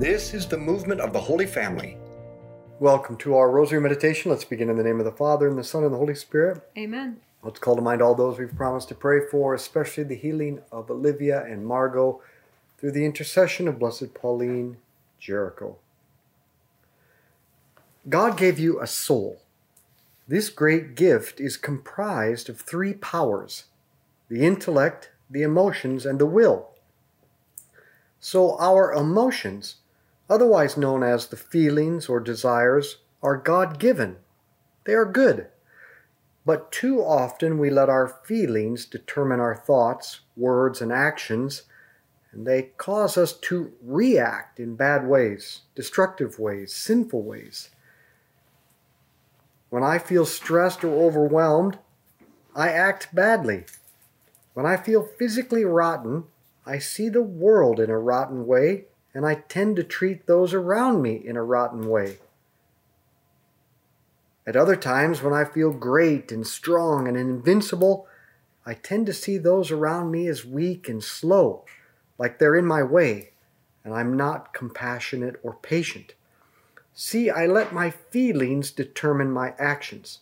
This is the movement of the Holy Family. Welcome to our Rosary Meditation. Let's begin in the name of the Father, and the Son, and the Holy Spirit. Amen. Let's call to mind all those we've promised to pray for, especially the healing of Olivia and Margot through the intercession of Blessed Pauline Jaricot. God gave you a soul. This great gift is comprised of three powers the intellect, the emotions, and the will. So, our emotions, otherwise known as the feelings or desires, are God given. They are good. But too often we let our feelings determine our thoughts, words, and actions, and they cause us to react in bad ways, destructive ways, sinful ways. When I feel stressed or overwhelmed, I act badly. When I feel physically rotten, I see the world in a rotten way, and I tend to treat those around me in a rotten way. At other times, when I feel great and strong and invincible, I tend to see those around me as weak and slow, like they're in my way, and I'm not compassionate or patient. See, I let my feelings determine my actions,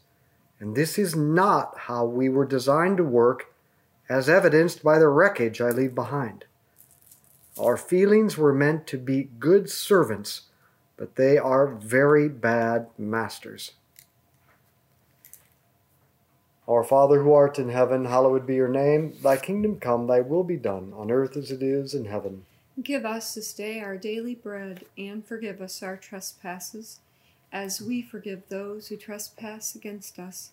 and this is not how we were designed to work as evidenced by the wreckage I leave behind. Our feelings were meant to be good servants, but they are very bad masters. Our Father who art in heaven, hallowed be your name. Thy kingdom come, thy will be done, on earth as it is in heaven. Give us this day our daily bread, and forgive us our trespasses, as we forgive those who trespass against us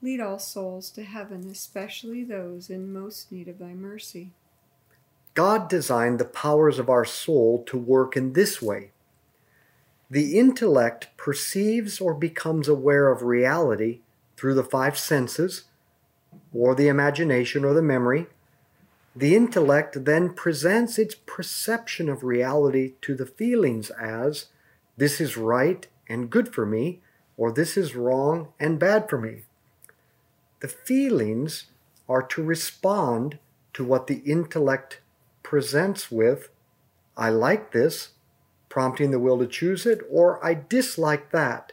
Lead all souls to heaven, especially those in most need of thy mercy. God designed the powers of our soul to work in this way. The intellect perceives or becomes aware of reality through the five senses, or the imagination or the memory. The intellect then presents its perception of reality to the feelings as this is right and good for me, or this is wrong and bad for me. The feelings are to respond to what the intellect presents with, I like this, prompting the will to choose it, or I dislike that,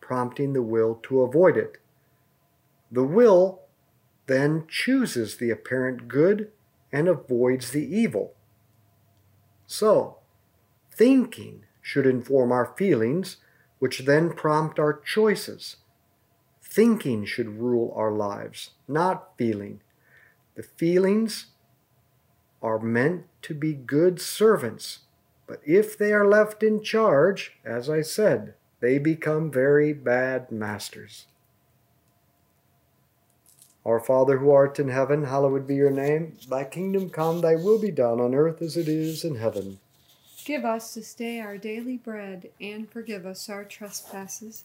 prompting the will to avoid it. The will then chooses the apparent good and avoids the evil. So, thinking should inform our feelings, which then prompt our choices. Thinking should rule our lives, not feeling. The feelings are meant to be good servants, but if they are left in charge, as I said, they become very bad masters. Our Father who art in heaven, hallowed be your name. Thy kingdom come, thy will be done on earth as it is in heaven. Give us this day our daily bread, and forgive us our trespasses,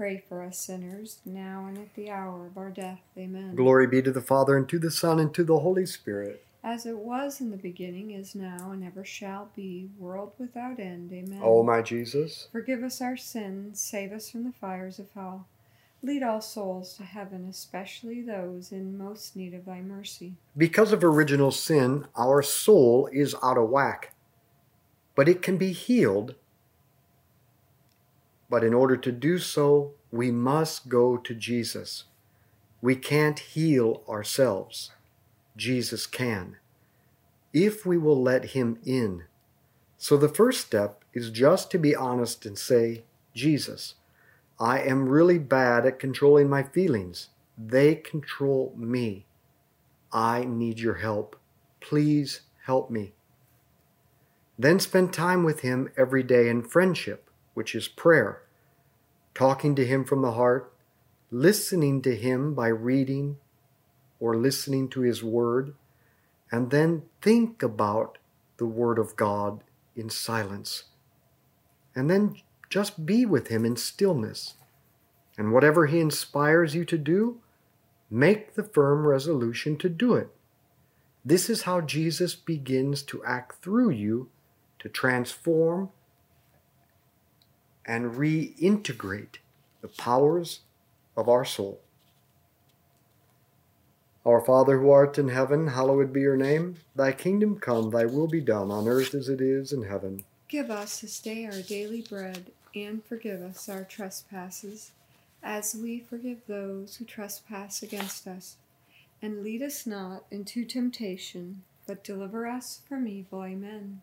pray for us sinners, now and at the hour of our death. Amen. Glory be to the Father, and to the Son, and to the Holy Spirit. As it was in the beginning, is now, and ever shall be, world without end. Amen. O my Jesus, Forgive us our sins, save us from the fires of hell. Lead all souls to heaven, especially those in most need of thy mercy. because of original sin, our soul is out of whack. But it can be healed. But in order to do so, we must go to Jesus. We can't heal ourselves. Jesus can. If we will let Him in. So the first step is just to be honest and say, Jesus, I am really bad at controlling my feelings. They control me. I need your help. Please help me. Then spend time with Him every day in friendship, which is prayer, talking to Him from the heart, listening to Him by reading or listening to His Word, and then think about the Word of God in silence. And then just be with Him in stillness. And whatever He inspires you to do, make the firm resolution to do it. This is how Jesus begins to act through you to transform and reintegrate the powers of our soul. Our Father who art in heaven, hallowed be your name. Thy kingdom come, thy will be done on earth as it is in heaven. Give us this day our daily bread, and forgive us our trespasses, as we forgive those who trespass against us. And lead us not into temptation, but deliver us from evil. Amen.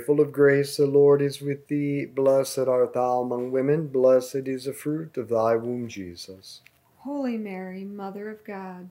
full of grace, the Lord is with thee. Blessed art thou among women, blessed is the fruit of thy womb, Jesus. Holy Mary, Mother of God,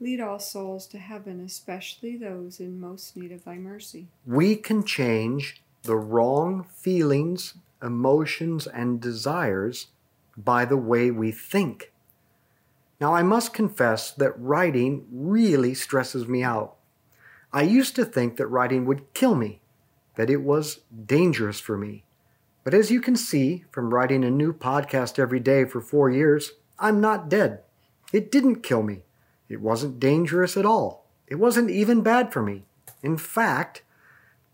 Lead all souls to heaven, especially those in most need of thy mercy. we can change the wrong feelings, emotions, and desires by the way we think. Now, I must confess that writing really stresses me out. I used to think that writing would kill me, that it was dangerous for me. But as you can see from writing a new podcast every day for four years, I'm not dead. It didn't kill me. It wasn't dangerous at all. It wasn't even bad for me. In fact,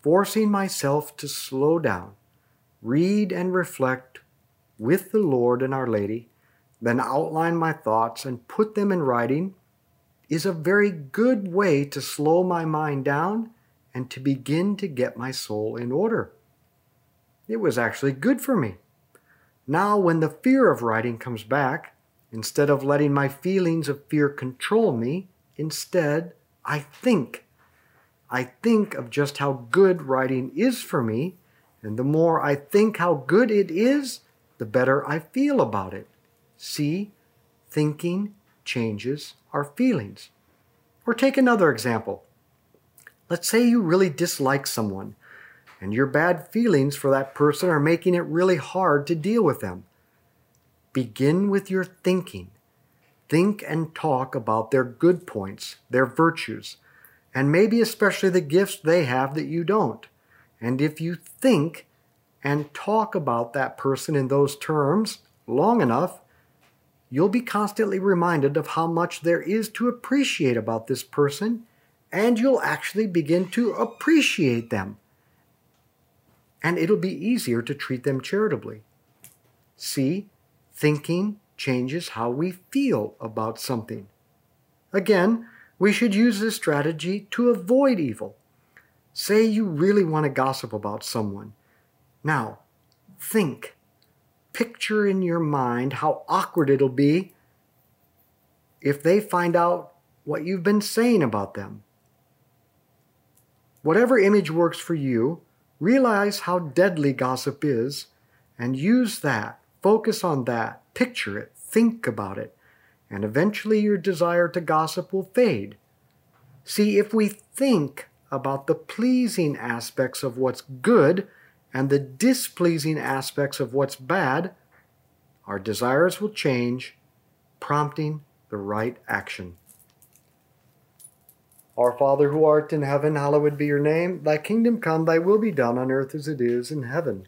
forcing myself to slow down, read and reflect with the Lord and Our Lady, then outline my thoughts and put them in writing is a very good way to slow my mind down and to begin to get my soul in order. It was actually good for me. Now, when the fear of writing comes back, instead of letting my feelings of fear control me, instead, I think. I think of just how good writing is for me, and the more I think how good it is, the better I feel about it. See, thinking changes our feelings. Or take another example. Let's say you really dislike someone, and your bad feelings for that person are making it really hard to deal with them. Begin with your thinking. Think and talk about their good points, their virtues, and maybe especially the gifts they have that you don't. And if you think and talk about that person in those terms long enough, you'll be constantly reminded of how much there is to appreciate about this person, and you'll actually begin to appreciate them. And it'll be easier to treat them charitably. See, thinking changes how we feel about something. Again, we should use this strategy to avoid evil. Say you really want to gossip about someone. Now, think. Picture in your mind how awkward it'll be if they find out what you've been saying about them. Whatever image works for you, realize how deadly gossip is and use that. Focus on that. Picture it. Think about it. And eventually your desire to gossip will fade. See, if we think about the pleasing aspects of what's good and the displeasing aspects of what's bad, our desires will change, prompting the right action. Our Father who art in heaven, hallowed be your name. Thy kingdom come, thy will be done on earth as it is in heaven.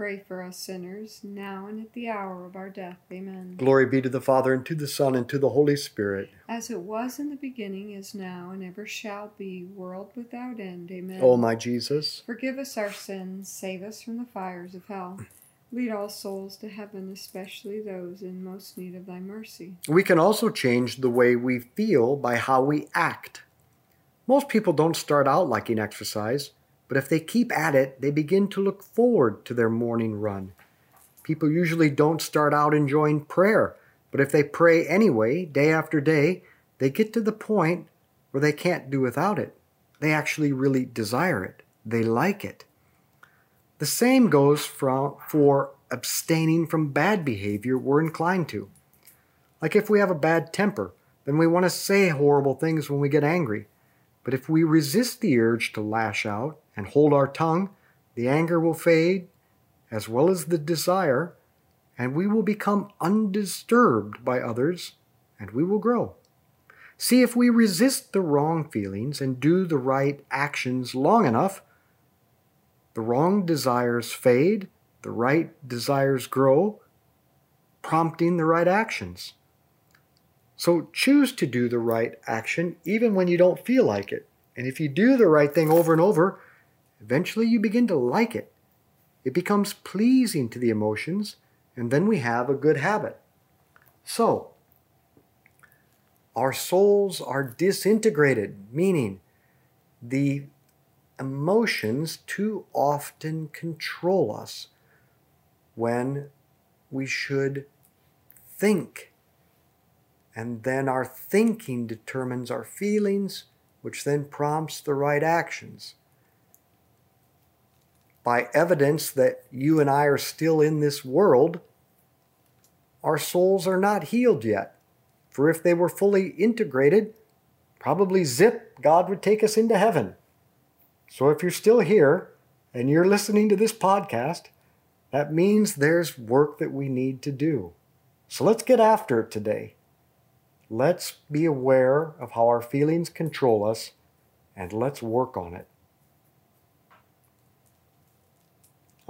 pray for us sinners, now and at the hour of our death. Amen. Glory be to the Father, and to the Son, and to the Holy Spirit. As it was in the beginning, is now, and ever shall be, world without end. Amen. O my Jesus, Forgive us our sins, save us from the fires of hell. Lead all souls to heaven, especially those in most need of thy mercy. we can also change the way we feel by how we act. Most people don't start out liking exercise, but if they keep at it, they begin to look forward to their morning run. People usually don't start out enjoying prayer, but if they pray anyway, day after day, they get to the point where they can't do without it. They actually really desire it, they like it. The same goes from, for abstaining from bad behavior we're inclined to. Like if we have a bad temper, then we want to say horrible things when we get angry. But if we resist the urge to lash out and hold our tongue, the anger will fade, as well as the desire, and we will become undisturbed by others, and we will grow. See, if we resist the wrong feelings and do the right actions long enough, the wrong desires fade, the right desires grow, prompting the right actions. So choose to do the right action even when you don't feel like it. And if you do the right thing over and over, eventually you begin to like it. It becomes pleasing to the emotions, and then we have a good habit. So, our souls are disintegrated, meaning the emotions too often control us when we should think. And then our thinking determines our feelings, which then prompts the right actions. By evidence that you and I are still in this world, our souls are not healed yet. For if they were fully integrated, probably zip, God would take us into heaven. So if you're still here and you're listening to this podcast, that means there's work that we need to do. So let's get after it today. Let's be aware of how our feelings control us and let's work on it.